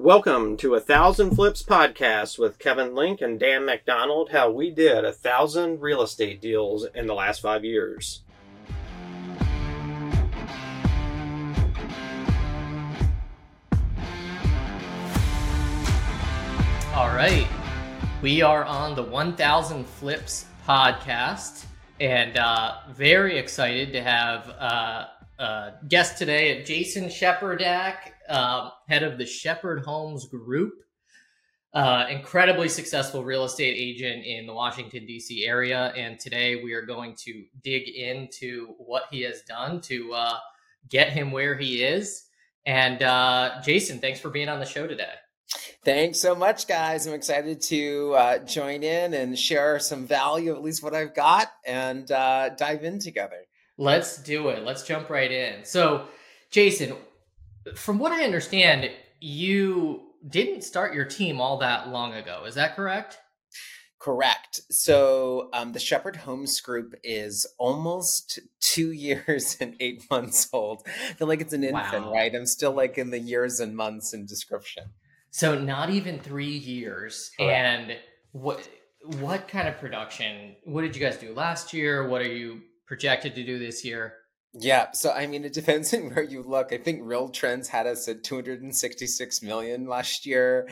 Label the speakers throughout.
Speaker 1: Welcome to a Thousand Flips podcast with Kevin Link and Dan McDonald. How we did a thousand real estate deals in the last five years.
Speaker 2: All right. We are on the 1000 Flips podcast and uh, very excited to have uh, a guest today, Jason Cheperdak, um, head of the Shepherd Homes Group. Uh, incredibly successful real estate agent in the Washington, D.C. area. And today we are going to dig into what he has done to uh, get him where he is. And uh, Jason, thanks for being on the show today.
Speaker 3: Thanks so much, guys. I'm excited to uh, join in and share some value, at least what I've got, and uh, dive in together.
Speaker 2: Let's do it. Let's jump right in. So, Jason, from what I understand, you didn't start your team all that long ago. Is that correct?
Speaker 3: Correct. So um, the Shepherd Homes Group is almost two years and eight months old. I feel like it's an infant, wow. right? I'm still like in the years and months in description.
Speaker 2: So not even three years. Correct. And what what kind of production? What did you guys do last year? What are you projected to do this year?
Speaker 3: Yeah, so I mean, it depends on where you look. I think Real Trends had us at 266 million last year.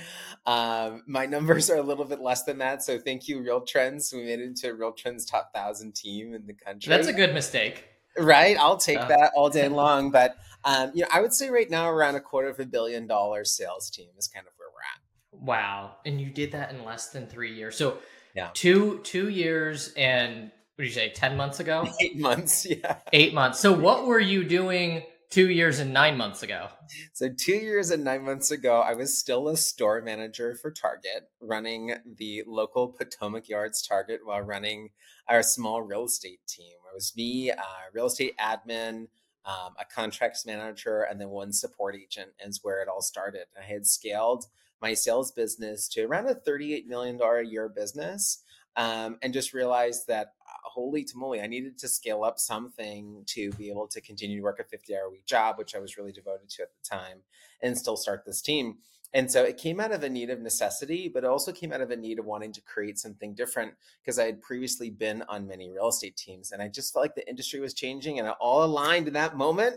Speaker 3: Um, my numbers are a little bit less than that, so thank you, Real Trends. We made it into Real Trends top thousand team in the country.
Speaker 2: That's a good mistake,
Speaker 3: right? I'll take uh. that all day long. But um, you know, I would say right now around a quarter of a billion dollar sales team is kind of where we're at.
Speaker 2: Wow, and you did that in less than three years. So yeah, two two years and what did you say, 10 months ago?
Speaker 3: Eight months, yeah.
Speaker 2: Eight months. So, what were you doing two years and nine months ago?
Speaker 3: So, two years and nine months ago, I was still a store manager for Target, running the local Potomac Yards Target while running our small real estate team. It was me, uh, real estate admin, um, a contracts manager, and then one support agent, is where it all started. I had scaled my sales business to around a $38 million a year business. Um, and just realized that holy tamale, I needed to scale up something to be able to continue to work a 50 hour week job, which I was really devoted to at the time, and still start this team. And so it came out of a need of necessity, but it also came out of a need of wanting to create something different because I had previously been on many real estate teams. And I just felt like the industry was changing and it all aligned in that moment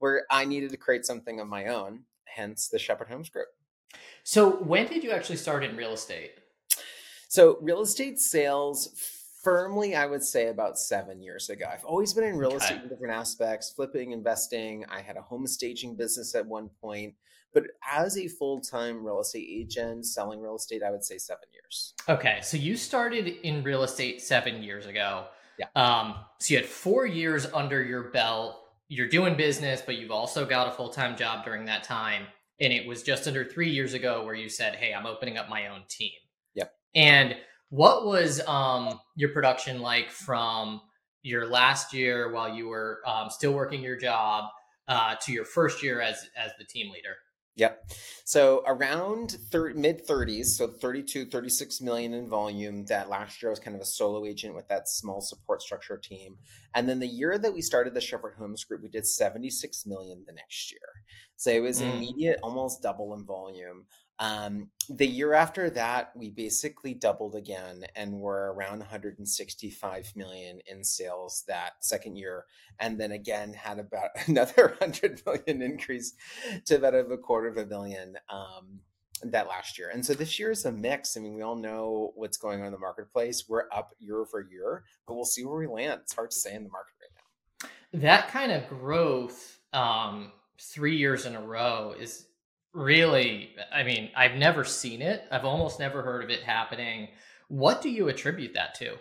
Speaker 3: where I needed to create something of my own, hence the Shepherd Homes Group.
Speaker 2: So, when did you actually start in real estate?
Speaker 3: So, real estate sales firmly, I would say about seven years ago. I've always been in real okay. estate in different aspects, flipping, investing. I had a home staging business at one point, but as a full time real estate agent selling real estate, I would say seven years.
Speaker 2: Okay, so you started in real estate seven years ago.
Speaker 3: Yeah.
Speaker 2: Um, so you had four years under your belt. You're doing business, but you've also got a full time job during that time. And it was just under three years ago where you said, "Hey, I'm opening up my own team." And what was um, your production like from your last year while you were um, still working your job uh, to your first year as as the team leader?
Speaker 3: Yep. So around thir- mid 30s, so 32, 36 million in volume. That last year I was kind of a solo agent with that small support structure team. And then the year that we started the Shepherd Homes Group, we did 76 million the next year. So it was mm. immediate, almost double in volume. Um, the year after that, we basically doubled again and were around 165 million in sales that second year. And then again, had about another 100 million increase to about a quarter of a billion um, that last year. And so this year is a mix. I mean, we all know what's going on in the marketplace. We're up year over year, but we'll see where we land. It's hard to say in the market right
Speaker 2: now. That kind of growth, um, three years in a row, is really i mean i've never seen it i've almost never heard of it happening what do you attribute that to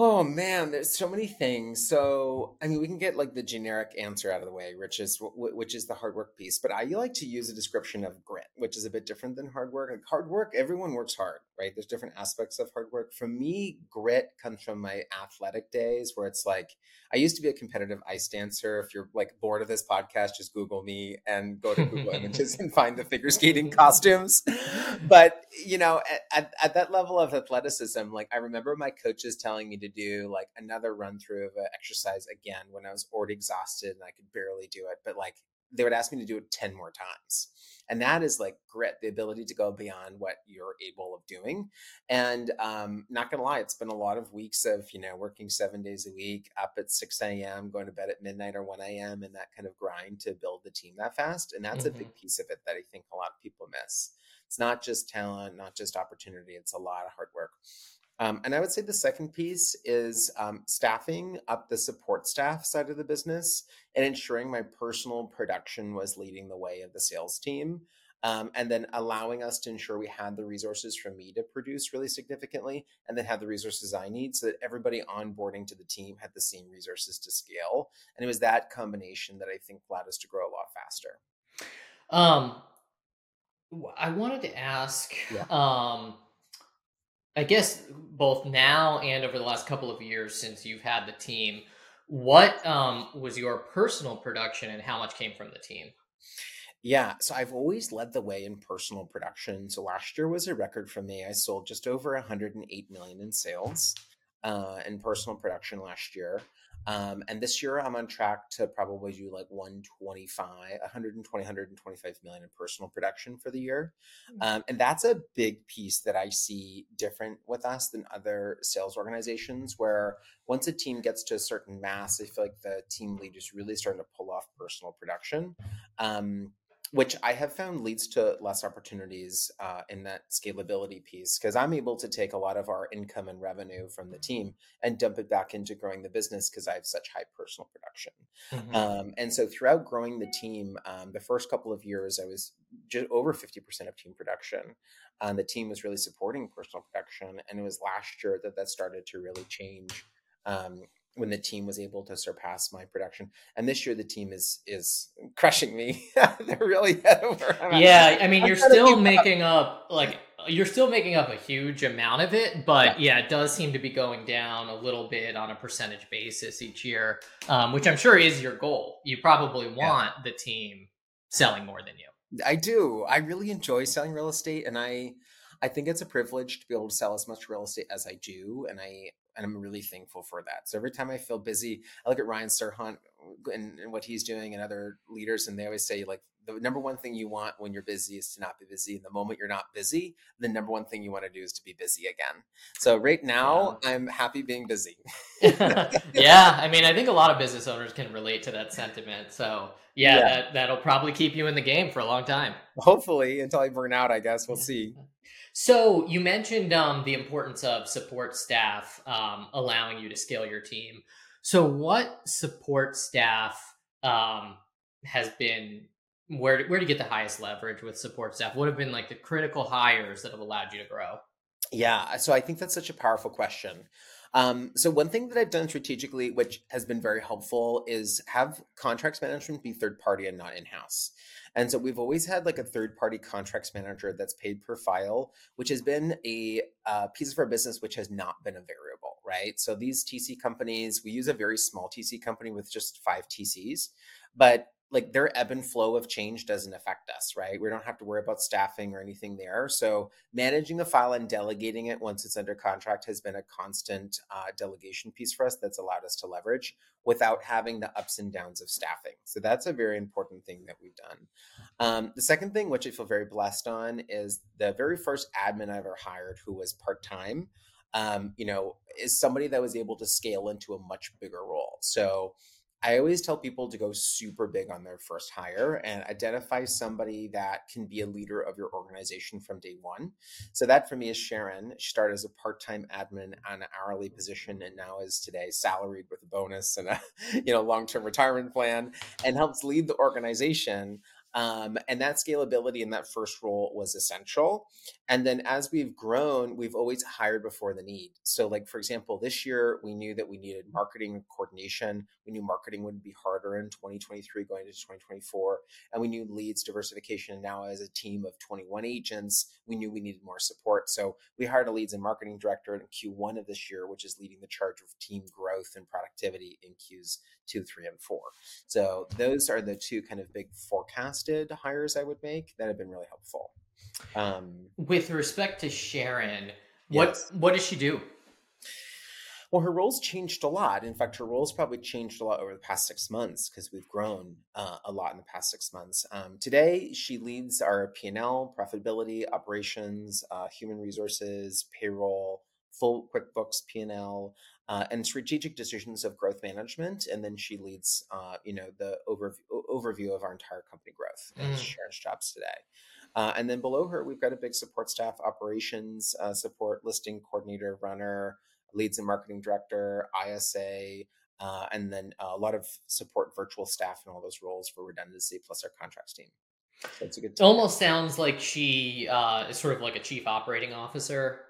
Speaker 3: Oh man, there's so many things. So, I mean, we can get like the generic answer out of the way, which is which is the hard work piece. But I like to use a description of grit, which is a bit different than hard work. Like hard work, everyone works hard, right? There's different aspects of hard work. For me, grit comes from my athletic days, where it's like I used to be a competitive ice dancer. If you're like bored of this podcast, just Google me and go to Google Images and find the figure skating costumes. But you know, at, at that level of athleticism, like I remember my coaches telling me to do like another run through of an exercise again when I was already exhausted and I could barely do it. But like they would ask me to do it 10 more times and that is like grit the ability to go beyond what you're able of doing and um, not gonna lie it's been a lot of weeks of you know working seven days a week up at 6 a.m going to bed at midnight or 1 a.m and that kind of grind to build the team that fast and that's mm-hmm. a big mm-hmm. piece of it that i think a lot of people miss it's not just talent not just opportunity it's a lot of hard work um, and I would say the second piece is um, staffing up the support staff side of the business and ensuring my personal production was leading the way of the sales team. Um, and then allowing us to ensure we had the resources for me to produce really significantly and then have the resources I need so that everybody onboarding to the team had the same resources to scale. And it was that combination that I think allowed us to grow a lot faster.
Speaker 2: Um, I wanted to ask, yeah. um, I guess both now and over the last couple of years since you've had the team, what um, was your personal production and how much came from the team?
Speaker 3: Yeah, so I've always led the way in personal production. So last year was a record for me. I sold just over 108 million in sales uh, in personal production last year. Um, and this year I'm on track to probably do like 125, 120, 125 million in personal production for the year. Hmm. Um, and that's a big piece that I see different with us than other sales organizations where once a team gets to a certain mass, I feel like the team lead is really starting to pull off personal production. Um, which I have found leads to less opportunities uh, in that scalability piece because I'm able to take a lot of our income and revenue from the team and dump it back into growing the business because I have such high personal production. Mm-hmm. Um, and so throughout growing the team, um, the first couple of years, I was just over 50% of team production. And the team was really supporting personal production. And it was last year that that started to really change. When the team was able to surpass my production. And this year the team is is crushing me. They're really
Speaker 2: Yeah, I mean you're still making up. up like you're still making up a huge amount of it, but yeah. yeah. it does seem to be going down a little bit on a percentage basis each year, um, which I'm sure is your goal. You probably want yeah. the team selling more than you.
Speaker 3: I do. I really enjoy selling real estate, and I I think it's a privilege to be able to sell as much real estate as I do, and I and I'm really thankful for that. So every time I feel busy, I look at Ryan Serhant uh, and, and what he's doing and other leaders, and they always say like the number one thing you want when you're busy is to not be busy. And the moment you're not busy, the number one thing you want to do is to be busy again. So right now, yeah. I'm happy being busy.
Speaker 2: yeah, I mean, I think a lot of business owners can relate to that sentiment. So yeah, yeah. That, that'll probably keep you in the game for a long time.
Speaker 3: Hopefully, until I burn out, I guess we'll see.
Speaker 2: So you mentioned um, the importance of support staff um, allowing you to scale your team. So what support staff um, has been where where to get the highest leverage with support staff? What have been like the critical hires that have allowed you to grow?
Speaker 3: Yeah, so I think that's such a powerful question. Um, so one thing that I've done strategically, which has been very helpful, is have contracts management be third party and not in house. And so we've always had like a third party contracts manager that's paid per file, which has been a uh, piece of our business which has not been a variable, right? So these TC companies, we use a very small TC company with just five TCs, but like their ebb and flow of change doesn't affect us, right? We don't have to worry about staffing or anything there. So managing the file and delegating it once it's under contract has been a constant uh, delegation piece for us that's allowed us to leverage without having the ups and downs of staffing. So that's a very important thing that we've done. Um, the second thing, which I feel very blessed on, is the very first admin I ever hired who was part time. Um, you know, is somebody that was able to scale into a much bigger role. So I always tell people to go super big on their first hire and identify somebody that can be a leader of your organization from day one. So that for me is Sharon. She started as a part-time admin on an hourly position and now is today salaried with a bonus and a you know long-term retirement plan and helps lead the organization um, and that scalability in that first role was essential. And then as we've grown, we've always hired before the need. So, like, for example, this year we knew that we needed marketing coordination. We knew marketing would be harder in 2023 going into 2024. And we knew leads diversification. And now, as a team of 21 agents, we knew we needed more support. So, we hired a leads and marketing director in Q1 of this year, which is leading the charge of team growth and productivity in Qs two, three, and four. So, those are the two kind of big forecasts hires I would make that have been really helpful.
Speaker 2: Um, With respect to Sharon, what yes. what does she do?
Speaker 3: Well, her roles changed a lot. In fact, her roles probably changed a lot over the past six months because we've grown uh, a lot in the past six months. Um, today, she leads our P&L, profitability, operations, uh, human resources, payroll, full QuickBooks P&L, uh, and strategic decisions of growth management. And then she leads, uh, you know, the overview, overview of our entire company growth and mm. Sharon's jobs today. Uh, and then below her, we've got a big support staff, operations uh, support, listing coordinator, runner, leads and marketing director, ISA, uh, and then a lot of support virtual staff and all those roles for redundancy, plus our contracts team.
Speaker 2: So it's a good. It almost sounds like she uh, is sort of like a chief operating officer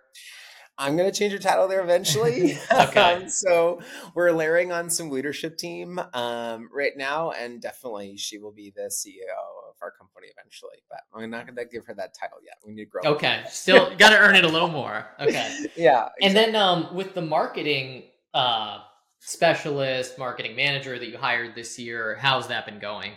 Speaker 3: I'm going to change your title there eventually. okay. Um, so we're layering on some leadership team um, right now, and definitely she will be the CEO of our company eventually. But I'm not going to give her that title yet. We need to grow.
Speaker 2: Okay, still got to earn it a little more. Okay.
Speaker 3: yeah.
Speaker 2: Exactly. And then um, with the marketing uh, specialist, marketing manager that you hired this year, how's that been going?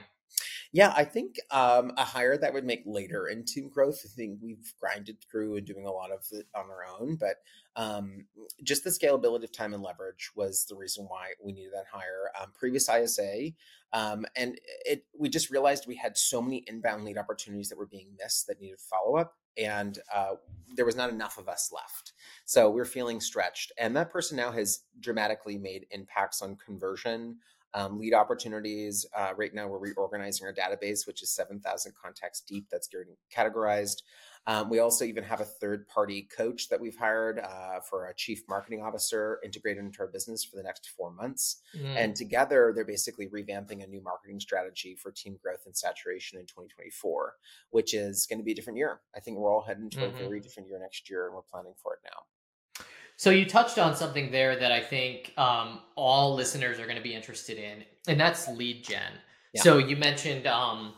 Speaker 3: Yeah, I think um, a hire that would make later in team growth. I think we've grinded through and doing a lot of it on our own, but um, just the scalability of time and leverage was the reason why we needed that hire. Um, previous ISA, um, and it we just realized we had so many inbound lead opportunities that were being missed that needed follow up, and uh, there was not enough of us left. So we're feeling stretched, and that person now has dramatically made impacts on conversion um, lead opportunities. Uh, right now, we're reorganizing our database, which is 7,000 contacts deep that's getting categorized. Um, we also even have a third party coach that we've hired uh, for a chief marketing officer integrated into our business for the next four months. Mm. And together, they're basically revamping a new marketing strategy for team growth and saturation in 2024, which is going to be a different year. I think we're all heading to mm-hmm. a very different year next year, and we're planning for it now.
Speaker 2: So you touched on something there that I think um, all listeners are going to be interested in, and that's lead gen. Yeah. So you mentioned um,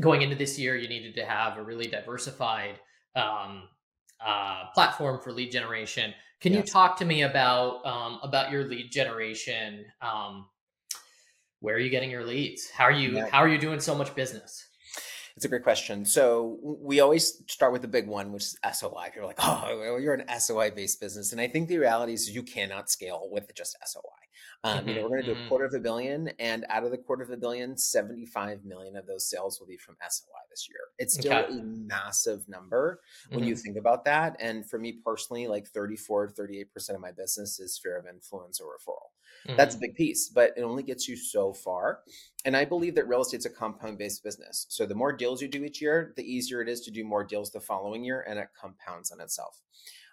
Speaker 2: going into this year, you needed to have a really diversified um, uh, platform for lead generation. Can yes. you talk to me about um, about your lead generation? Um, where are you getting your leads? How are you yeah. how are you doing so much business?
Speaker 3: It's a great question. So we always start with the big one, which is SOI. You're like, oh, you're an SOI based business, and I think the reality is you cannot scale with just SOI. Um, mm-hmm, you know, mm-hmm, we're going to do a mm-hmm. quarter of a billion, and out of the quarter of a billion, 75 million of those sales will be from SOI this year. It's still okay. a massive number when mm-hmm. you think about that. And for me personally, like 34 to 38% of my business is sphere of influence or referral. Mm-hmm. That's a big piece, but it only gets you so far. And I believe that real estate's a compound based business. So the more deals you do each year, the easier it is to do more deals the following year, and it compounds on itself.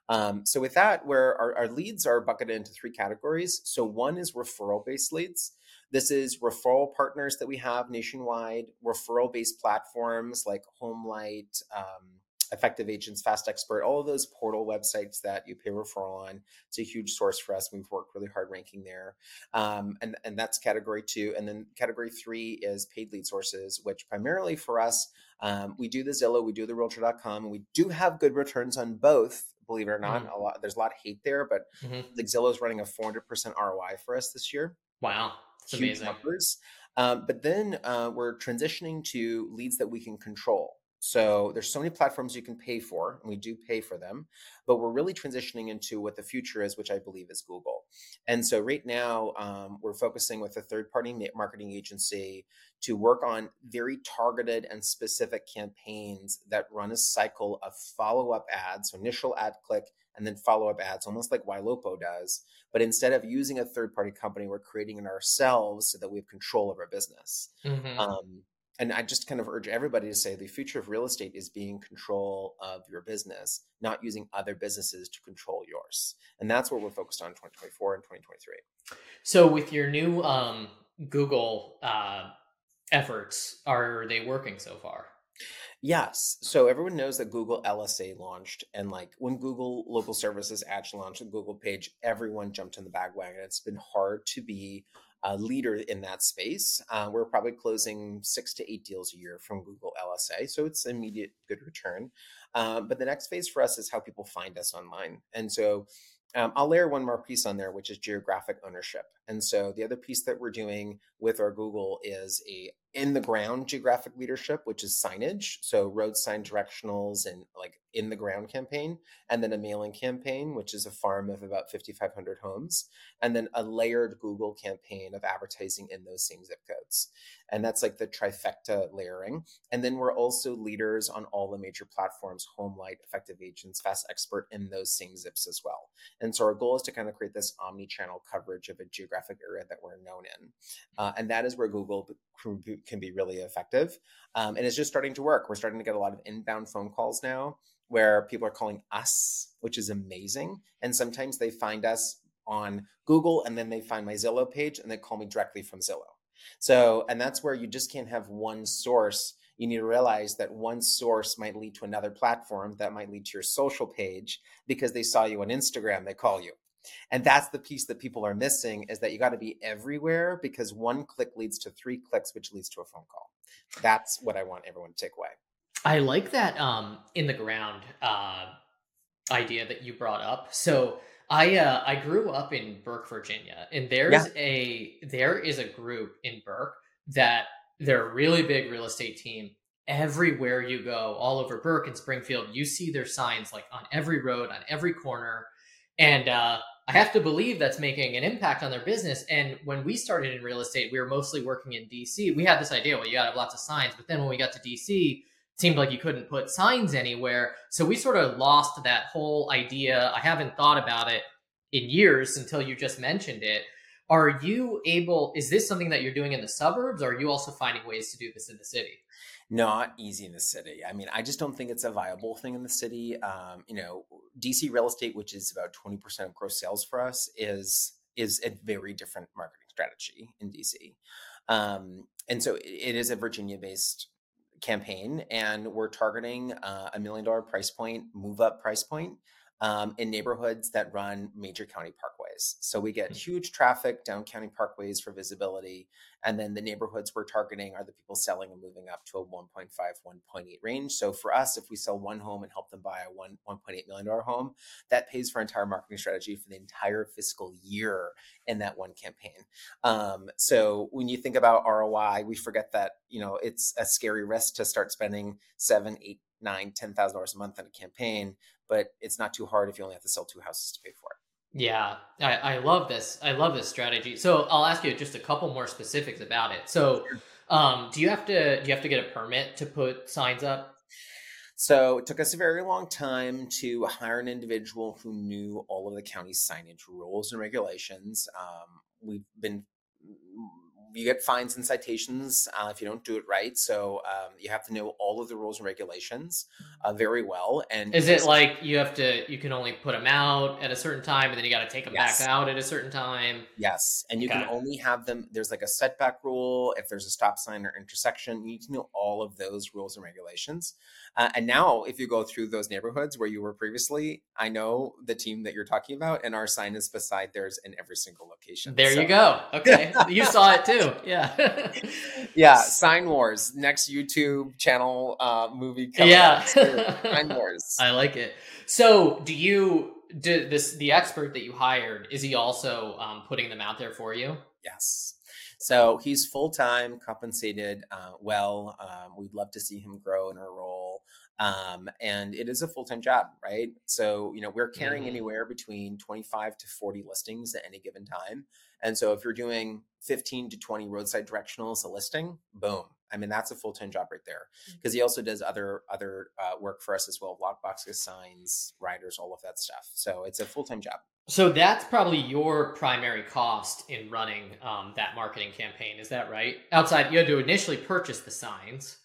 Speaker 3: Um, so with that, where our, our, leads are bucketed into three categories. So one is referral based leads. This is referral partners that we have nationwide, referral based platforms like Homelight, um, Effective Agents, Fast Expert, all of those portal websites that you pay referral on. It's a huge source for us. We've worked really hard ranking there. Um, and, and that's category two. And then category three is paid lead sources, which primarily for us, um, we do the Zillow, we do the Realtor.com, and we do have good returns on both. Believe it or not, mm-hmm. a lot there's a lot of hate there, but mm-hmm. like Zillow's running a 400% ROI for us this year.
Speaker 2: Wow,
Speaker 3: that's huge amazing. numbers. Um, but then uh, we're transitioning to leads that we can control. So there's so many platforms you can pay for, and we do pay for them, but we're really transitioning into what the future is, which I believe is Google. And so right now, um, we're focusing with a third-party marketing agency to work on very targeted and specific campaigns that run a cycle of follow-up ads, so initial ad click, and then follow-up ads, almost like Ylopo does. But instead of using a third-party company, we're creating it ourselves so that we have control of our business. Mm-hmm. Um, and I just kind of urge everybody to say the future of real estate is being control of your business, not using other businesses to control yours. And that's what we're focused on in 2024 and 2023.
Speaker 2: So, with your new um, Google uh, efforts, are they working so far?
Speaker 3: Yes. So everyone knows that Google LSA launched, and like when Google Local Services actually launched the Google page, everyone jumped in the bandwagon. It's been hard to be a leader in that space. Uh, we're probably closing six to eight deals a year from Google LSA, so it's immediate good return. Um, but the next phase for us is how people find us online, and so um, I'll layer one more piece on there, which is geographic ownership. And so the other piece that we're doing with our Google is a in the ground geographic leadership, which is signage. So road sign directionals and like in the ground campaign, and then a mailing campaign, which is a farm of about 5,500 homes, and then a layered Google campaign of advertising in those same zip codes. And that's like the trifecta layering. And then we're also leaders on all the major platforms, Homelight, Effective Agents, Fast Expert in those same zips as well. And so our goal is to kind of create this omni channel coverage of a geographic area that we're known in. Uh, and that is where Google can be really effective. Um, and it's just starting to work. We're starting to get a lot of inbound phone calls now where people are calling us, which is amazing. And sometimes they find us on Google and then they find my Zillow page and they call me directly from Zillow. So, and that's where you just can't have one source. You need to realize that one source might lead to another platform that might lead to your social page because they saw you on Instagram, they call you. And that's the piece that people are missing is that you got to be everywhere because one click leads to three clicks, which leads to a phone call. That's what I want everyone to take away.
Speaker 2: I like that um, in the ground uh, idea that you brought up. So I uh, I grew up in Burke, Virginia, and there's yeah. a there is a group in Burke that they're a really big real estate team. Everywhere you go, all over Burke and Springfield, you see their signs like on every road, on every corner, and uh, I have to believe that's making an impact on their business. And when we started in real estate, we were mostly working in DC. We had this idea, well, you got to have lots of signs, but then when we got to DC, it seemed like you couldn't put signs anywhere. So we sort of lost that whole idea. I haven't thought about it in years until you just mentioned it. Are you able, is this something that you're doing in the suburbs or are you also finding ways to do this in the city?
Speaker 3: Not easy in the city. I mean, I just don't think it's a viable thing in the city. Um, you know, DC real estate, which is about 20% of gross sales for us, is is a very different marketing strategy in DC. Um, and so it is a Virginia based campaign and we're targeting uh, a million dollar price point, move up price point um, in neighborhoods that run major county parkways. So we get mm-hmm. huge traffic down county parkways for visibility. And then the neighborhoods we're targeting are the people selling and moving up to a 1.5, 1.8 range. So for us, if we sell one home and help them buy a one, $1.8 million home, that pays for our entire marketing strategy for the entire fiscal year in that one campaign. Um, so when you think about ROI, we forget that, you know, it's a scary risk to start spending seven, eight, nine, ten thousand dollars a month on a campaign, but it's not too hard if you only have to sell two houses to pay for it.
Speaker 2: Yeah, I, I love this. I love this strategy. So I'll ask you just a couple more specifics about it. So, um, do you have to do you have to get a permit to put signs up?
Speaker 3: So it took us a very long time to hire an individual who knew all of the county signage rules and regulations. Um, we've been you get fines and citations uh, if you don't do it right. So um, you have to know all of the rules and regulations uh, very well. And
Speaker 2: is it like you have to? You can only put them out at a certain time, and then you got to take them yes. back out at a certain time.
Speaker 3: Yes, and you okay. can only have them. There's like a setback rule if there's a stop sign or intersection. You need to know all of those rules and regulations. Uh, and now, if you go through those neighborhoods where you were previously, I know the team that you're talking about, and our sign is beside theirs in every single location.
Speaker 2: There so. you go. Okay, you saw it too. Yeah,
Speaker 3: yeah. Sign Wars, next YouTube channel uh, movie.
Speaker 2: yeah, Sign Wars. I like it. So, do you? Do this the expert that you hired? Is he also um, putting them out there for you?
Speaker 3: Yes. So he's full time, compensated uh, well. Um, we'd love to see him grow in our role. Um, and it is a full time job, right? So, you know, we're carrying mm-hmm. anywhere between 25 to 40 listings at any given time. And so if you're doing 15 to 20 roadside directionals a listing, boom. I mean, that's a full time job right there. Because mm. he also does other other uh, work for us as well, block boxes, signs, riders, all of that stuff. So it's a full time job.
Speaker 2: So that's probably your primary cost in running um, that marketing campaign. Is that right? Outside, you had to initially purchase the signs.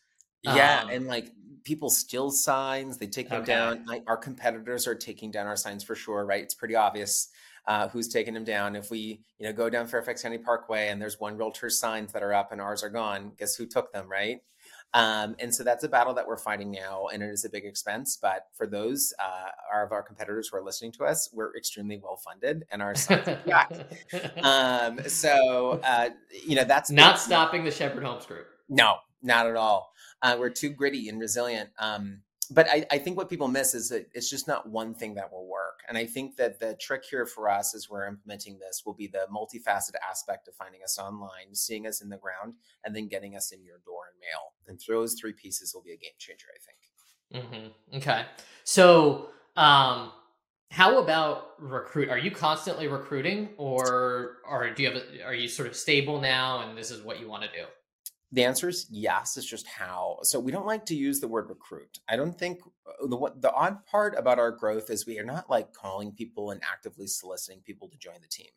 Speaker 3: Yeah, um, and like people steal signs, they take them okay. down. Like, our competitors are taking down our signs for sure, right? It's pretty obvious uh, who's taking them down. If we, you know, go down Fairfax County Parkway and there's one realtor's signs that are up and ours are gone, guess who took them, right? Um, and so that's a battle that we're fighting now, and it is a big expense. But for those uh, of our competitors who are listening to us, we're extremely well funded, and our yeah. um, so uh, you know that's
Speaker 2: not stopping the Shepherd Homes Group.
Speaker 3: No, not at all. Uh, we're too gritty and resilient. Um, but I, I, think what people miss is that it's just not one thing that will work. And I think that the trick here for us as we're implementing this will be the multifaceted aspect of finding us online, seeing us in the ground, and then getting us in your door and mail. And those three pieces will be a game changer, I think.
Speaker 2: Mm-hmm. Okay. So, um, how about recruit? Are you constantly recruiting, or or do you have? A, are you sort of stable now, and this is what you want to do?
Speaker 3: The answer is yes. It's just how. So we don't like to use the word recruit. I don't think uh, the the odd part about our growth is we are not like calling people and actively soliciting people to join the team.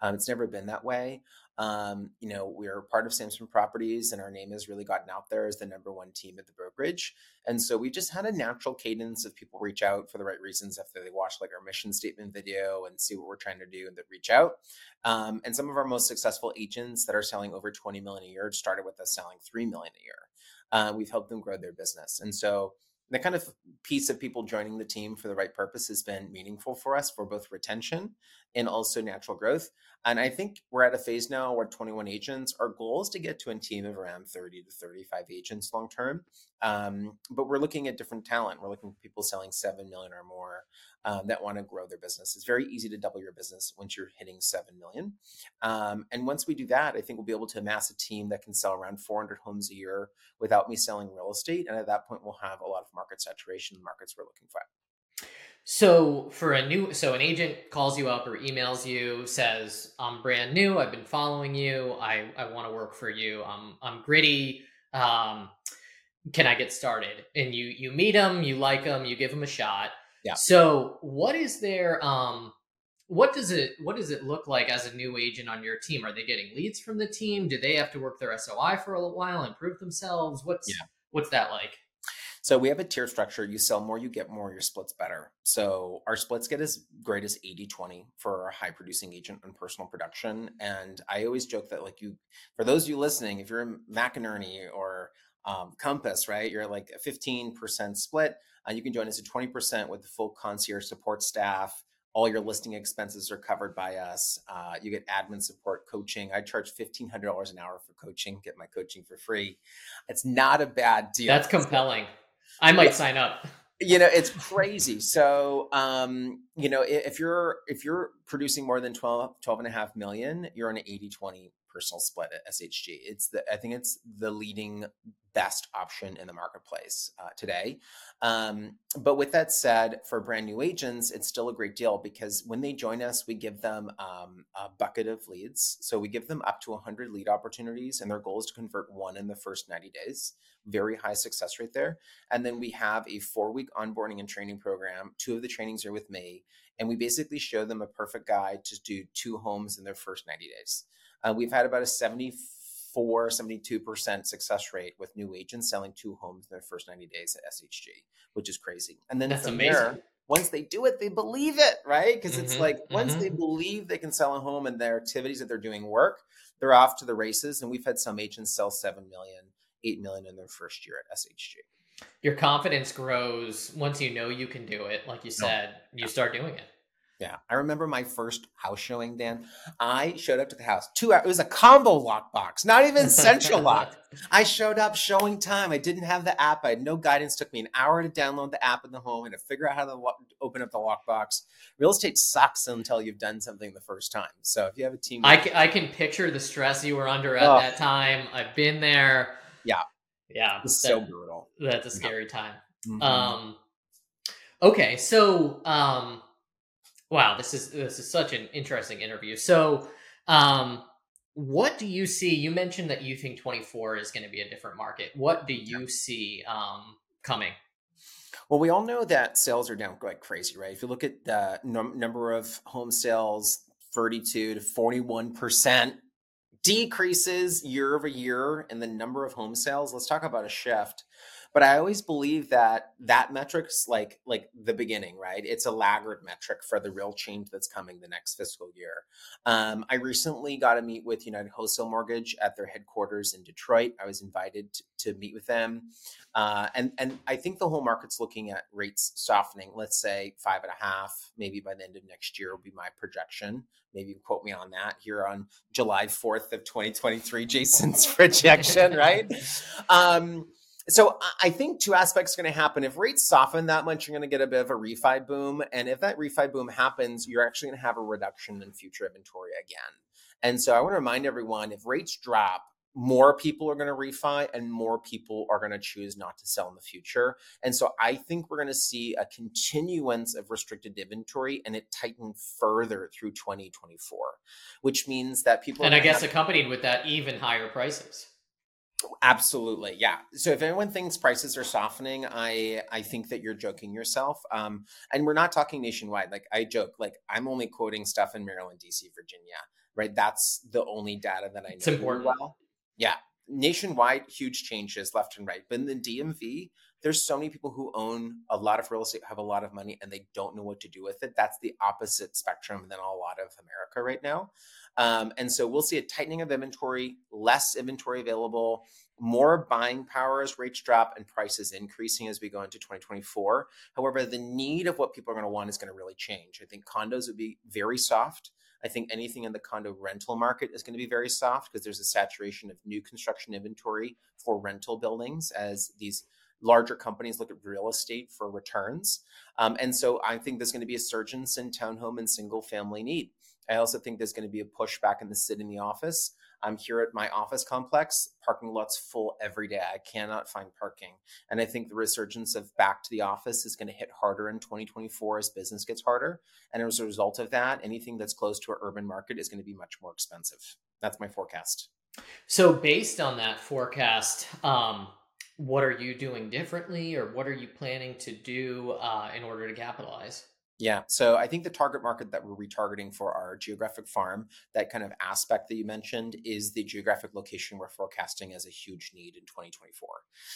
Speaker 3: Um, it's never been that way. Um, you know, we're part of Samson Properties, and our name has really gotten out there as the number one team at the brokerage. And so we just had a natural cadence of people reach out for the right reasons after they watch like our mission statement video and see what we're trying to do and that reach out. Um, and some of our most successful agents that are selling over 20 million a year started with us selling 3 million a year. Uh, we've helped them grow their business. And so the kind of piece of people joining the team for the right purpose has been meaningful for us for both retention and also natural growth. And I think we're at a phase now where 21 agents. Our goal is to get to a team of around 30 to 35 agents long term. Um, but we're looking at different talent. We're looking for people selling 7 million or more um, that want to grow their business. It's very easy to double your business once you're hitting 7 million. Um, and once we do that, I think we'll be able to amass a team that can sell around 400 homes a year without me selling real estate. And at that point, we'll have a lot of market saturation markets we're looking for.
Speaker 2: So for a new, so an agent calls you up or emails you, says, "I'm brand new. I've been following you. I I want to work for you. I'm I'm gritty. Um, can I get started?" And you you meet them, you like them, you give them a shot.
Speaker 3: Yeah.
Speaker 2: So what is their um what does it what does it look like as a new agent on your team? Are they getting leads from the team? Do they have to work their SOI for a while, improve themselves? What's yeah. what's that like?
Speaker 3: So we have a tier structure. You sell more, you get more, your splits better. So our splits get as great as 80 20 for a high producing agent and personal production. And I always joke that, like, you, for those of you listening, if you're in McEnearney or um, Compass, right, you're like a 15% split. Uh, you can join us at 20% with the full concierge support staff. All your listing expenses are covered by us. Uh, you get admin support, coaching. I charge $1,500 an hour for coaching, get my coaching for free. It's not a bad deal.
Speaker 2: That's compelling. I might sign up.
Speaker 3: You know, it's crazy. So, um, you know, if you're if you're producing more than 12, 12 and a half million, you're on an 80 20 personal split at SHG. It's the I think it's the leading best option in the marketplace uh, today. Um, but with that said, for brand new agents, it's still a great deal because when they join us, we give them um, a bucket of leads. So we give them up to 100 lead opportunities, and their goal is to convert one in the first 90 days. Very high success rate there. And then we have a four week onboarding and training program. Two of the trainings are with me. And we basically show them a perfect guide to do two homes in their first 90 days. Uh, we've had about a 74, 72% success rate with new agents selling two homes in their first 90 days at SHG, which is crazy. And then
Speaker 2: That's
Speaker 3: from
Speaker 2: amazing.
Speaker 3: there, once they do it, they believe it, right? Because mm-hmm, it's like once mm-hmm. they believe they can sell a home and their activities that they're doing work, they're off to the races. And we've had some agents sell 7 million, 8 million in their first year at SHG.
Speaker 2: Your confidence grows once you know you can do it. Like you said, no. you start doing it.
Speaker 3: Yeah, I remember my first house showing, Dan. I showed up to the house two hours. It was a combo lock box, not even central lock. I showed up showing time. I didn't have the app. I had no guidance. It took me an hour to download the app in the home and to figure out how to open up the lockbox. Real estate sucks until you've done something the first time. So if you have a team,
Speaker 2: I can, I can picture the stress you were under at oh. that time. I've been there.
Speaker 3: Yeah,
Speaker 2: yeah,
Speaker 3: it's so brutal.
Speaker 2: That's a scary yeah. time. Mm-hmm. Um, okay, so um Wow, this is this is such an interesting interview. So, um, what do you see? You mentioned that you think 24 is going to be a different market. What do you see um, coming?
Speaker 3: Well, we all know that sales are down like crazy, right? If you look at the num- number of home sales, 32 to 41 percent decreases year over year in the number of home sales. Let's talk about a shift but i always believe that that metric's like like the beginning right? It's a laggard metric for the real change that's coming the next fiscal year. Um, i recently got to meet with united wholesale mortgage at their headquarters in detroit. I was invited to, to meet with them. Uh, and and i think the whole market's looking at rates softening. Let's say five and a half maybe by the end of next year will be my projection. Maybe you quote me on that here on july 4th of 2023 jason's projection right? Um, So I think two aspects are going to happen. If rates soften that much, you're going to get a bit of a refi boom. And if that refi boom happens, you're actually going to have a reduction in future inventory again. And so I want to remind everyone if rates drop, more people are going to refi and more people are going to choose not to sell in the future. And so I think we're going to see a continuance of restricted inventory and it tighten further through 2024, which means that people
Speaker 2: And I guess have- accompanied with that even higher prices.
Speaker 3: Absolutely, yeah. So if anyone thinks prices are softening, I I think that you're joking yourself. Um, and we're not talking nationwide. Like I joke, like I'm only quoting stuff in Maryland, D.C., Virginia, right? That's the only data that I know.
Speaker 2: It's important. Well,
Speaker 3: yeah, nationwide, huge changes left and right. But in the DMV, there's so many people who own a lot of real estate, have a lot of money, and they don't know what to do with it. That's the opposite spectrum than a lot of America right now. Um, and so we'll see a tightening of inventory, less inventory available, more buying power as rates drop and prices increasing as we go into 2024. However, the need of what people are going to want is going to really change. I think condos would be very soft. I think anything in the condo rental market is going to be very soft because there's a saturation of new construction inventory for rental buildings as these larger companies look at real estate for returns. Um, and so I think there's going to be a surge in townhome and single family need. I also think there's going to be a push back in the sit in the office. I'm here at my office complex, parking lots full every day. I cannot find parking. And I think the resurgence of back to the office is going to hit harder in 2024 as business gets harder. And as a result of that, anything that's close to an urban market is going to be much more expensive. That's my forecast.
Speaker 2: So, based on that forecast, um, what are you doing differently or what are you planning to do uh, in order to capitalize?
Speaker 3: Yeah. So I think the target market that we're retargeting for our geographic farm, that kind of aspect that you mentioned, is the geographic location we're forecasting as a huge need in 2024.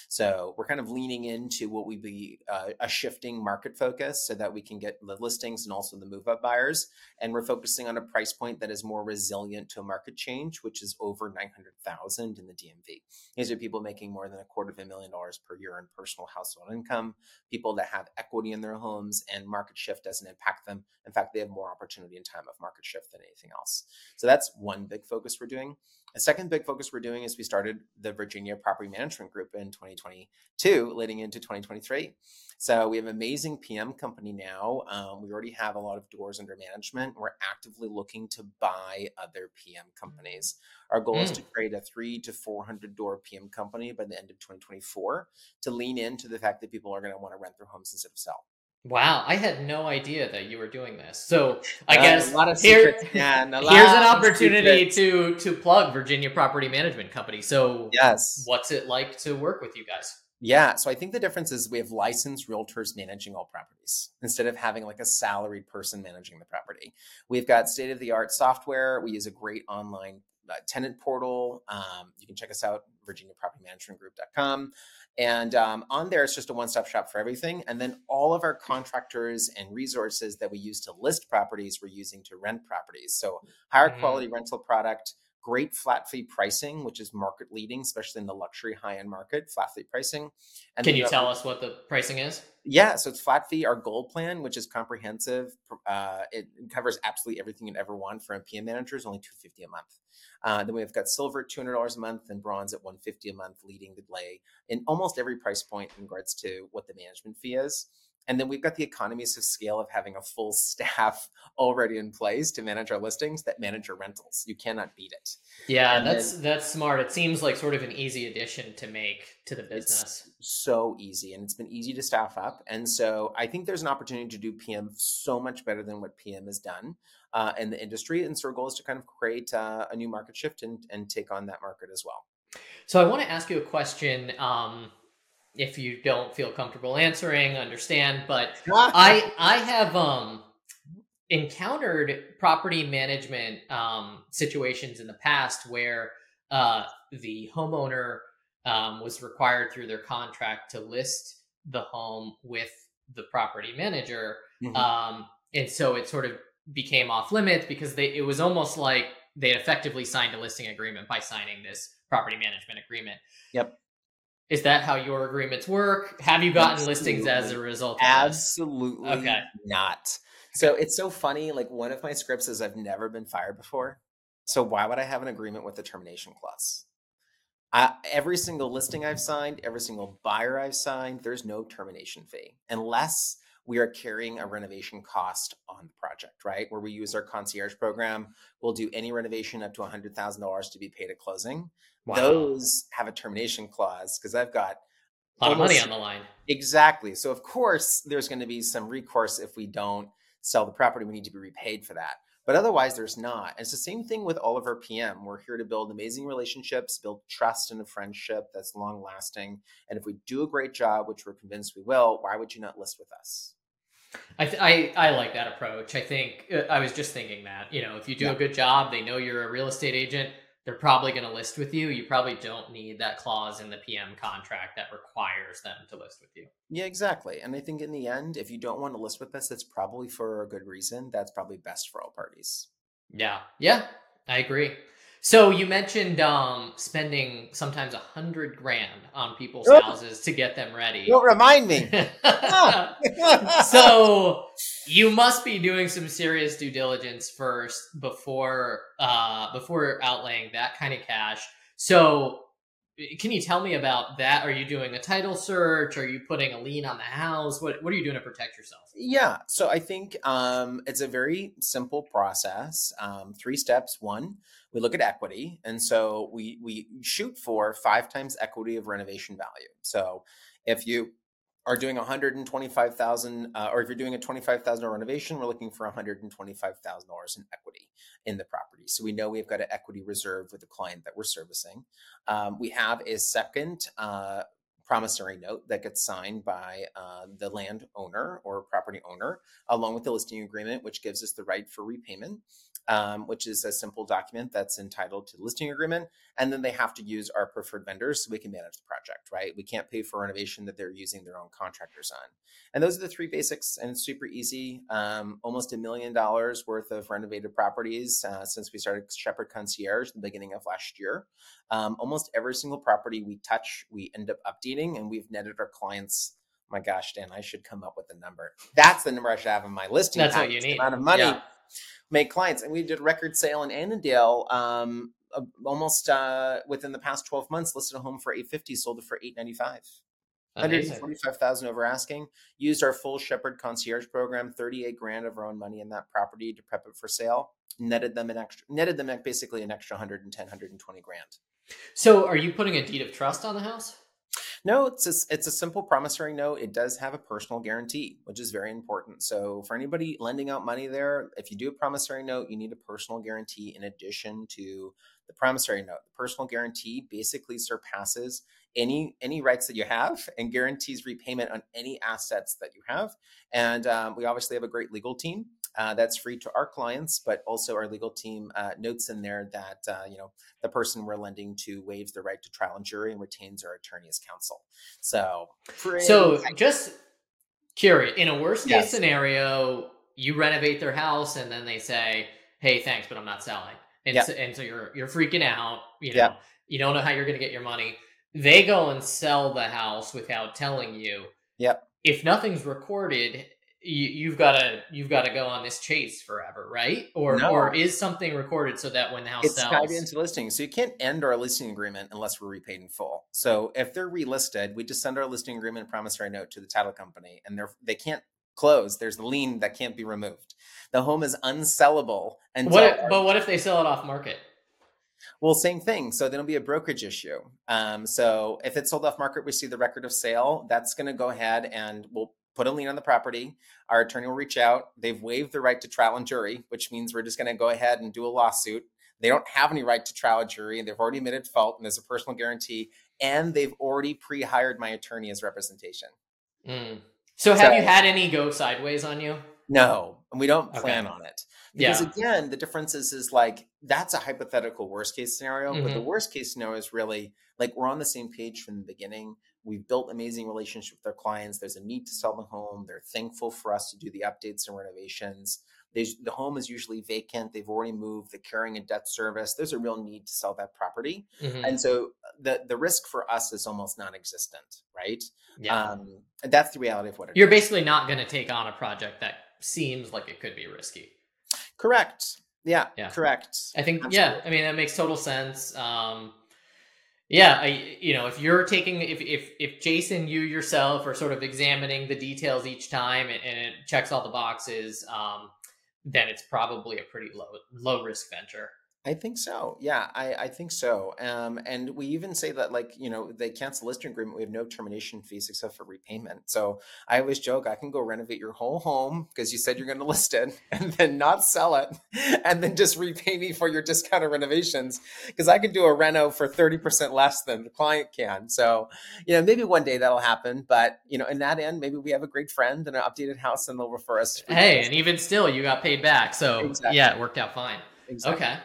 Speaker 3: So we're kind of leaning into what we be uh, a shifting market focus so that we can get the listings and also the move up buyers. And we're focusing on a price point that is more resilient to a market change, which is over 900,000 in the DMV. These are people making more than a quarter of a million dollars per year in personal household income, people that have equity in their homes and market shift doesn't impact them. In fact, they have more opportunity in time of market shift than anything else. So that's one big focus we're doing. A second big focus we're doing is we started the Virginia Property Management Group in 2022, leading into 2023. So we have an amazing PM company now. Um, we already have a lot of doors under management. We're actively looking to buy other PM companies. Our goal mm. is to create a three to 400 door PM company by the end of 2024 to lean into the fact that people are going to want to rent their homes instead of sell.
Speaker 2: Wow, I had no idea that you were doing this. So I uh, guess a lot of
Speaker 3: here,
Speaker 2: here's an opportunity to to plug Virginia Property Management Company. So
Speaker 3: yes,
Speaker 2: what's it like to work with you guys?
Speaker 3: Yeah, so I think the difference is we have licensed realtors managing all properties instead of having like a salaried person managing the property. We've got state of the art software. We use a great online uh, tenant portal. Um, you can check us out, virginiapropertymanagementgroup.com. And um, on there, it's just a one stop shop for everything. And then all of our contractors and resources that we use to list properties, we're using to rent properties. So, higher mm-hmm. quality rental product, great flat fee pricing, which is market leading, especially in the luxury high end market, flat fee pricing.
Speaker 2: And Can you tell us what the pricing is?
Speaker 3: Yeah, so it's flat fee. Our gold plan, which is comprehensive, uh, it covers absolutely everything you'd ever want for PM manager, is only two fifty a month. Uh, then we've got silver at two hundred dollars a month and bronze at one fifty a month, leading the lay in almost every price point in regards to what the management fee is. And then we've got the economies of scale of having a full staff already in place to manage our listings that manage our rentals. You cannot beat it.
Speaker 2: Yeah, and that's then, that's smart. It seems like sort of an easy addition to make to the business.
Speaker 3: so easy and it's been easy to staff up. And so I think there's an opportunity to do PM so much better than what PM has done uh, in the industry. And so our goal is to kind of create uh, a new market shift and, and take on that market as well.
Speaker 2: So I want to ask you a question. Um, if you don't feel comfortable answering, understand. But I I have um encountered property management um, situations in the past where uh, the homeowner um, was required through their contract to list the home with the property manager, mm-hmm. um, and so it sort of became off limits because they it was almost like they effectively signed a listing agreement by signing this property management agreement.
Speaker 3: Yep.
Speaker 2: Is that how your agreements work? Have you gotten Absolutely. listings as a result?
Speaker 3: Absolutely okay. not. So it's so funny. Like one of my scripts is I've never been fired before. So why would I have an agreement with a termination clause? I, every single listing I've signed, every single buyer I've signed, there's no termination fee unless we are carrying a renovation cost on the project, right? Where we use our concierge program, we'll do any renovation up to $100,000 to be paid at closing. Wow. Those have a termination clause because I've got
Speaker 2: a lot almost, of money on the line.
Speaker 3: Exactly. So, of course, there's going to be some recourse if we don't sell the property. We need to be repaid for that. But otherwise, there's not. And it's the same thing with all of our PM. We're here to build amazing relationships, build trust and a friendship that's long lasting. And if we do a great job, which we're convinced we will, why would you not list with us?
Speaker 2: I, th- I, I like that approach. I think uh, I was just thinking that you know if you do yeah. a good job, they know you're a real estate agent. They're probably going to list with you. You probably don't need that clause in the PM contract that requires them to list with you.
Speaker 3: Yeah, exactly. And I think in the end, if you don't want to list with us, it's probably for a good reason. That's probably best for all parties.
Speaker 2: Yeah, yeah, I agree. So you mentioned um, spending sometimes a hundred grand on people's oh. houses to get them ready.
Speaker 3: Don't remind me.
Speaker 2: so you must be doing some serious due diligence first before uh, before outlaying that kind of cash. So can you tell me about that? Are you doing a title search? Are you putting a lien on the house? What What are you doing to protect yourself?
Speaker 3: Yeah, so I think um, it's a very simple process. Um, three steps. One, we look at equity, and so we we shoot for five times equity of renovation value. So if you are doing 125,000 uh, or if you're doing a $25,000 renovation, we're looking for $125,000 in equity in the property. So we know we've got an equity reserve with the client that we're servicing. Um, we have a second uh, promissory note that gets signed by uh, the landowner or property owner, along with the listing agreement, which gives us the right for repayment, um, which is a simple document that's entitled to the listing agreement. And then they have to use our preferred vendors so we can manage the project, right? We can't pay for renovation that they're using their own contractors on. And those are the three basics, and it's super easy. Um, almost a million dollars worth of renovated properties uh, since we started Shepherd Concierge the beginning of last year. Um, almost every single property we touch, we end up updating, and we've netted our clients. My gosh, Dan, I should come up with a number. That's the number I should have in my listing.
Speaker 2: That's what you need.
Speaker 3: Amount of money yeah. Make clients, and we did a record sale in Annandale. Um, almost uh, within the past 12 months, listed a home for 850, sold it for 895. 145,000 over asking. Used our full Shepherd concierge program, 38 grand of our own money in that property to prep it for sale. Netted them an extra, netted them basically an extra 110, 120 grand.
Speaker 2: So, are you putting a deed of trust on the house?
Speaker 3: No, it's a, it's a simple promissory note. It does have a personal guarantee, which is very important. So, for anybody lending out money there, if you do a promissory note, you need a personal guarantee in addition to the promissory note. The personal guarantee basically surpasses any any rights that you have and guarantees repayment on any assets that you have. And um, we obviously have a great legal team uh, that's free to our clients, but also our legal team uh, notes in there that uh, you know the person we're lending to waives the right to trial and jury and retains our attorney as counsel. So,
Speaker 2: so just curious, in a worst case yes. scenario, you renovate their house and then they say, "Hey, thanks, but I'm not selling," and yep. so, and so you're you're freaking out. You know, yep. you don't know how you're going to get your money. They go and sell the house without telling you.
Speaker 3: Yep.
Speaker 2: If nothing's recorded, you, have got to you've got to go on this chase forever, right? Or no. or is something recorded so that when the house
Speaker 3: it's
Speaker 2: sells,
Speaker 3: tied into listing, so you can't end our listing agreement unless we're repaid in full. So if they're relisted, we just send our listing agreement promissory note to the title company, and they're they can't close. There's the lien that can't be removed. The home is unsellable. And
Speaker 2: what? but what if they sell it off market?
Speaker 3: Well, same thing. So there'll be a brokerage issue. Um, so if it's sold off market, we see the record of sale. That's going to go ahead and we'll put a lien on the property. Our attorney will reach out. They've waived the right to trial and jury, which means we're just going to go ahead and do a lawsuit. They don't have any right to trial and jury, and they've already admitted fault, and there's a personal guarantee, and they've already pre-hired my attorney as representation.
Speaker 2: Mm. So, have so, you had any go sideways on you?
Speaker 3: No, and we don't plan okay. on it because yeah. again, the difference is is like that's a hypothetical worst case scenario, mm-hmm. but the mm-hmm. worst case scenario is really like we're on the same page from the beginning. We've built amazing relationships with our clients. There's a need to sell the home. They're thankful for us to do the updates and renovations. There's, the home is usually vacant. They've already moved. They're carrying a debt service. There's a real need to sell that property, mm-hmm. and so the the risk for us is almost non-existent, right? Yeah, um, and that's the reality of what it
Speaker 2: You're
Speaker 3: is.
Speaker 2: basically not going to take on a project that seems like it could be risky.
Speaker 3: Correct. Yeah, yeah. correct.
Speaker 2: I think Absolutely. yeah. I mean that makes total sense. Um, Yeah, I, you know, if you're taking, if if if Jason, you yourself are sort of examining the details each time, and, and it checks all the boxes, um, then it's probably a pretty low low risk venture.
Speaker 3: I think so. Yeah, I, I think so. Um, and we even say that, like, you know, they cancel listing agreement. We have no termination fees except for repayment. So I always joke, I can go renovate your whole home because you said you're going to list it and then not sell it and then just repay me for your discounted renovations because I can do a reno for 30% less than the client can. So, you know, maybe one day that'll happen. But, you know, in that end, maybe we have a great friend and an updated house and they'll refer us.
Speaker 2: Hey, and even still, you got paid back. So, exactly. yeah, it worked out fine. Exactly. Okay.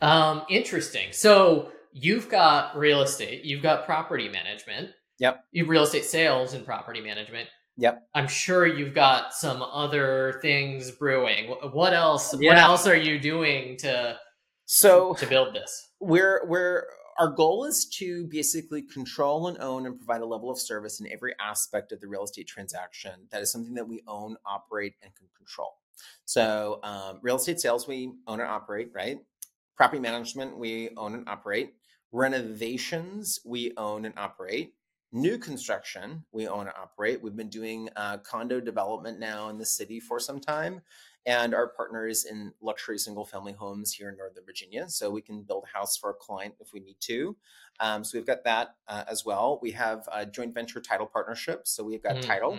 Speaker 2: Um, interesting. So you've got real estate, you've got property management.
Speaker 3: Yep.
Speaker 2: Real estate sales and property management.
Speaker 3: Yep.
Speaker 2: I'm sure you've got some other things brewing. What else? Yeah. What else are you doing to
Speaker 3: so
Speaker 2: to build this?
Speaker 3: We're we're our goal is to basically control and own and provide a level of service in every aspect of the real estate transaction that is something that we own, operate, and can control. So, um, real estate sales, we own and operate, right? Property management, we own and operate. Renovations, we own and operate. New construction, we own and operate. We've been doing uh, condo development now in the city for some time, and our partners in luxury single family homes here in Northern Virginia. So we can build a house for a client if we need to. Um, so we've got that uh, as well. We have a joint venture title partnership. So we've got mm-hmm. title,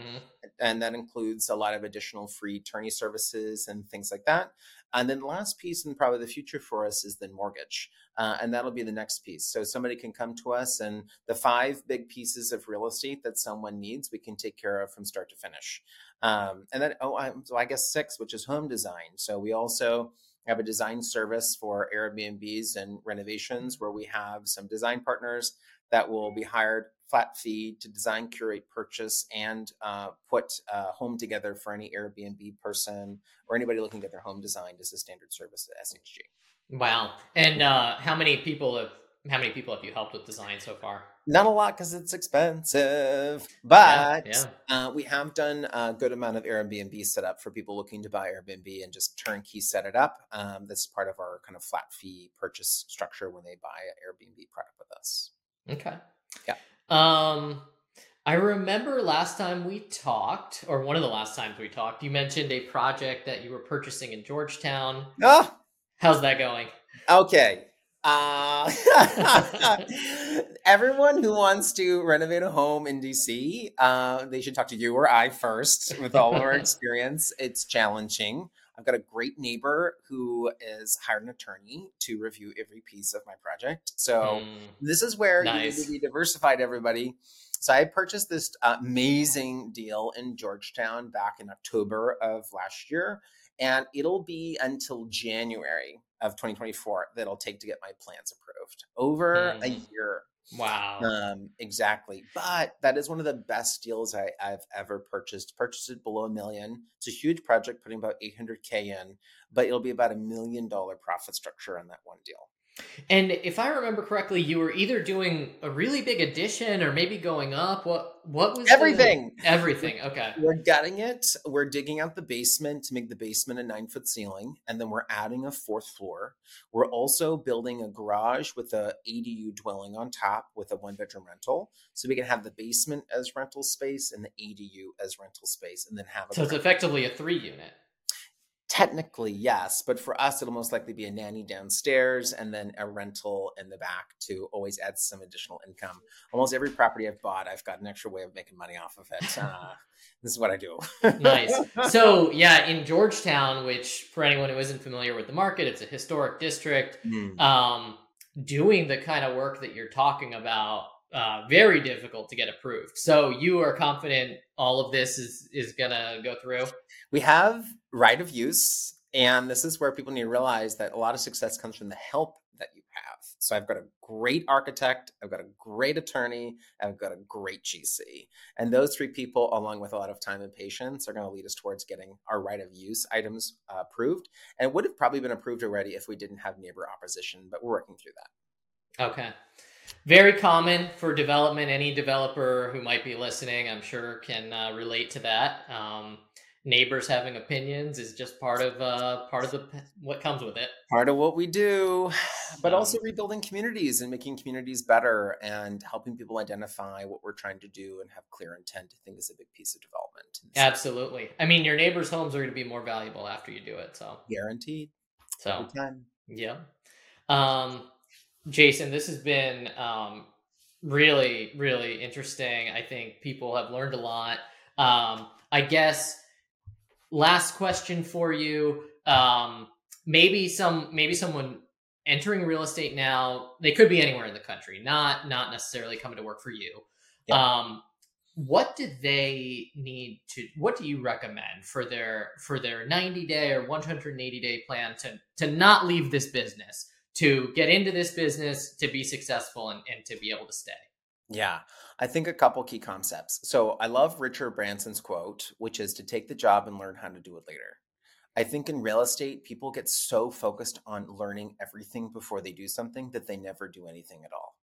Speaker 3: and that includes a lot of additional free attorney services and things like that. And then the last piece, and probably the future for us, is then mortgage. Uh, and that'll be the next piece. So somebody can come to us, and the five big pieces of real estate that someone needs, we can take care of from start to finish. Um, and then, oh, I, so I guess six, which is home design. So we also have a design service for Airbnbs and renovations where we have some design partners that will be hired flat fee to design, curate, purchase, and uh, put a home together for any Airbnb person or anybody looking to get their home designed as a standard service at SHG.
Speaker 2: Wow! And uh, how many people have how many people have you helped with design so far?
Speaker 3: Not a lot because it's expensive, but yeah, yeah. Uh, we have done a good amount of Airbnb setup for people looking to buy Airbnb and just turnkey set it up. Um, that's part of our kind of flat fee purchase structure when they buy an Airbnb product with us.
Speaker 2: Okay.
Speaker 3: Yeah.
Speaker 2: Um, I remember last time we talked, or one of the last times we talked, you mentioned a project that you were purchasing in Georgetown.
Speaker 3: Ah!
Speaker 2: How's that going?
Speaker 3: Okay. Uh, everyone who wants to renovate a home in DC, uh, they should talk to you or I first with all of our experience. It's challenging. I've got a great neighbor who is hired an attorney to review every piece of my project. So mm, this is where nice. you need to be diversified, everybody. So I purchased this amazing deal in Georgetown back in October of last year, and it'll be until January of 2024 that it'll take to get my plans approved. Over mm. a year.
Speaker 2: Wow.
Speaker 3: Um, exactly. But that is one of the best deals I, have ever purchased. Purchased it below a million. It's a huge project, putting about 800K in, but it'll be about a million dollar profit structure on that one deal.
Speaker 2: And if I remember correctly, you were either doing a really big addition or maybe going up. What what was
Speaker 3: everything?
Speaker 2: The... everything. Okay.
Speaker 3: We're gutting it. We're digging out the basement to make the basement a nine foot ceiling, and then we're adding a fourth floor. We're also building a garage with a ADU dwelling on top with a one bedroom rental, so we can have the basement as rental space and the ADU as rental space, and then have.
Speaker 2: A so it's effectively a three unit.
Speaker 3: Technically, yes, but for us, it'll most likely be a nanny downstairs and then a rental in the back to always add some additional income. Almost every property I've bought, I've got an extra way of making money off of it. Uh, this is what I do.
Speaker 2: nice. So, yeah, in Georgetown, which for anyone who isn't familiar with the market, it's a historic district. Mm. Um, doing the kind of work that you're talking about uh, very difficult to get approved. So you are confident all of this is is gonna go through.
Speaker 3: We have right of use, and this is where people need to realize that a lot of success comes from the help that you have. So I've got a great architect, I've got a great attorney, I've got a great GC, and those three people, along with a lot of time and patience, are going to lead us towards getting our right of use items uh, approved. And it would have probably been approved already if we didn't have neighbor opposition, but we're working through that.
Speaker 2: Okay very common for development. Any developer who might be listening, I'm sure, can uh, relate to that. Um, neighbors having opinions is just part of uh, part of the what comes with it.
Speaker 3: Part of what we do, but also rebuilding communities and making communities better and helping people identify what we're trying to do and have clear intent. I think is a big piece of development.
Speaker 2: So, Absolutely. I mean, your neighbors' homes are going to be more valuable after you do it. So
Speaker 3: guaranteed.
Speaker 2: So yeah. Um, Jason, this has been um, really, really interesting. I think people have learned a lot. Um, I guess last question for you. Um, maybe some maybe someone entering real estate now, they could be anywhere in the country, not not necessarily coming to work for you. Yeah. Um, what do they need to what do you recommend for their for their 90 day or 180 day plan to to not leave this business to get into this business to be successful and, and to be able to stay
Speaker 3: yeah, I think a couple key concepts. So I love Richard Branson's quote, which is to take the job and learn how to do it later. I think in real estate, people get so focused on learning everything before they do something that they never do anything at all.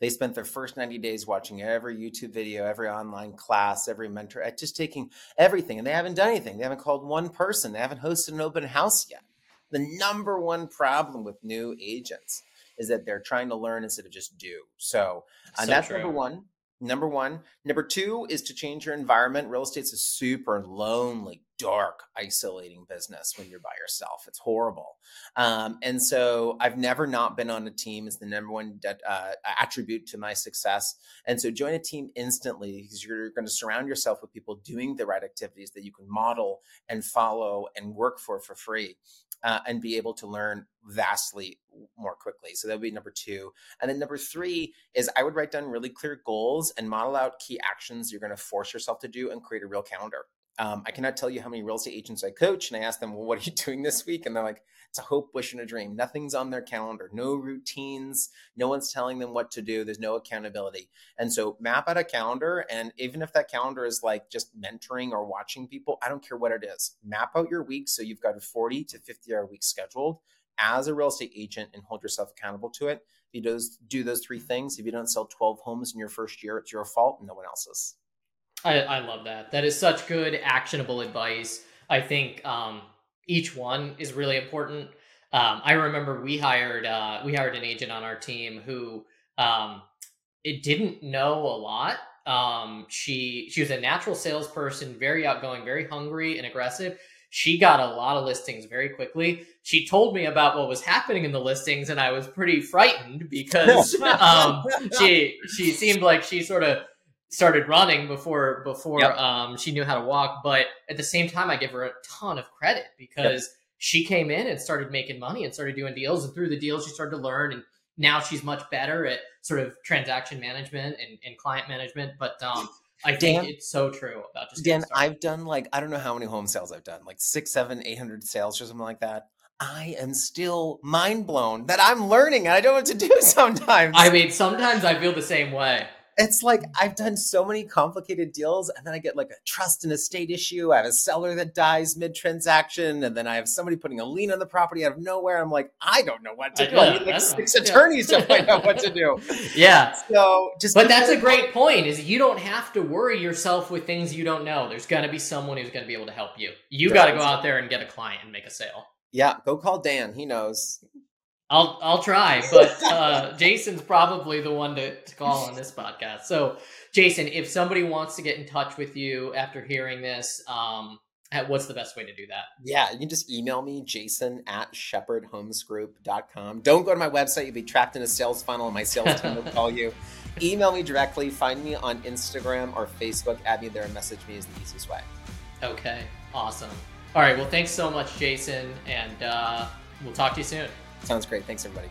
Speaker 3: They spent their first 90 days watching every YouTube video, every online class, every mentor, just taking everything, and they haven't done anything. They haven't called one person, they haven't hosted an open house yet. The number one problem with new agents is that they're trying to learn instead of just do. So, uh, so that's true. number one. Number one. Number two is to change your environment. Real estate's a super lonely, dark, isolating business when you're by yourself. It's horrible. Um, and so I've never not been on a team is the number one de- uh, attribute to my success. And so join a team instantly because you're going to surround yourself with people doing the right activities that you can model and follow and work for for free uh, and be able to learn vastly more quickly. So that would be number two. And then number three is I would write down really clear goals and model out key actions you're going to force yourself to do and create a real calendar. Um, I cannot tell you how many real estate agents I coach, and I ask them, "Well, what are you doing this week?" And they're like, "It's a hope, wish, and a dream. Nothing's on their calendar. No routines. No one's telling them what to do. There's no accountability." And so, map out a calendar, and even if that calendar is like just mentoring or watching people, I don't care what it is. Map out your week so you've got a 40 to 50 hour week scheduled as a real estate agent, and hold yourself accountable to it. If you do those, do those three things, if you don't sell 12 homes in your first year, it's your fault, and no one else's.
Speaker 2: I, I love that. That is such good actionable advice. I think um, each one is really important. Um, I remember we hired uh, we hired an agent on our team who um, it didn't know a lot. Um, she she was a natural salesperson, very outgoing, very hungry and aggressive. She got a lot of listings very quickly. She told me about what was happening in the listings, and I was pretty frightened because um, she she seemed like she sort of started running before before yep. um, she knew how to walk. But at the same time, I give her a ton of credit because yep. she came in and started making money and started doing deals, and through the deals, she started to learn. And now she's much better at sort of transaction management and, and client management. But um, I think it's so true about just
Speaker 3: Dan. I've done like I don't know how many home sales I've done, like six, seven, eight hundred sales or something like that. I am still mind blown that I'm learning and I don't know what to do sometimes.
Speaker 2: I mean, sometimes I feel the same way
Speaker 3: it's like I've done so many complicated deals, and then I get like a trust and estate issue. I have a seller that dies mid transaction, and then I have somebody putting a lien on the property out of nowhere. I'm like, I don't know what to do. I, need like six attorneys to find out what to do.
Speaker 2: Yeah.
Speaker 3: So just,
Speaker 2: but that's a great point. Is you don't have to worry yourself with things you don't know. There's going to be someone who's going to be able to help you. You got to go out there and get a client and make a sale.
Speaker 3: Yeah, go call Dan. He knows.
Speaker 2: I'll I'll try, but uh, Jason's probably the one to, to call on this podcast. So, Jason, if somebody wants to get in touch with you after hearing this, um, what's the best way to do that?
Speaker 3: Yeah, you can just email me, jason at shepherdhomesgroup.com. Don't go to my website. You'll be trapped in a sales funnel and my sales team will call you. Email me directly. Find me on Instagram or Facebook. Add me there and message me is the easiest way.
Speaker 2: Okay, awesome. All right, well, thanks so much, Jason, and uh, we'll talk to you soon.
Speaker 3: Sounds great. Thanks, everybody.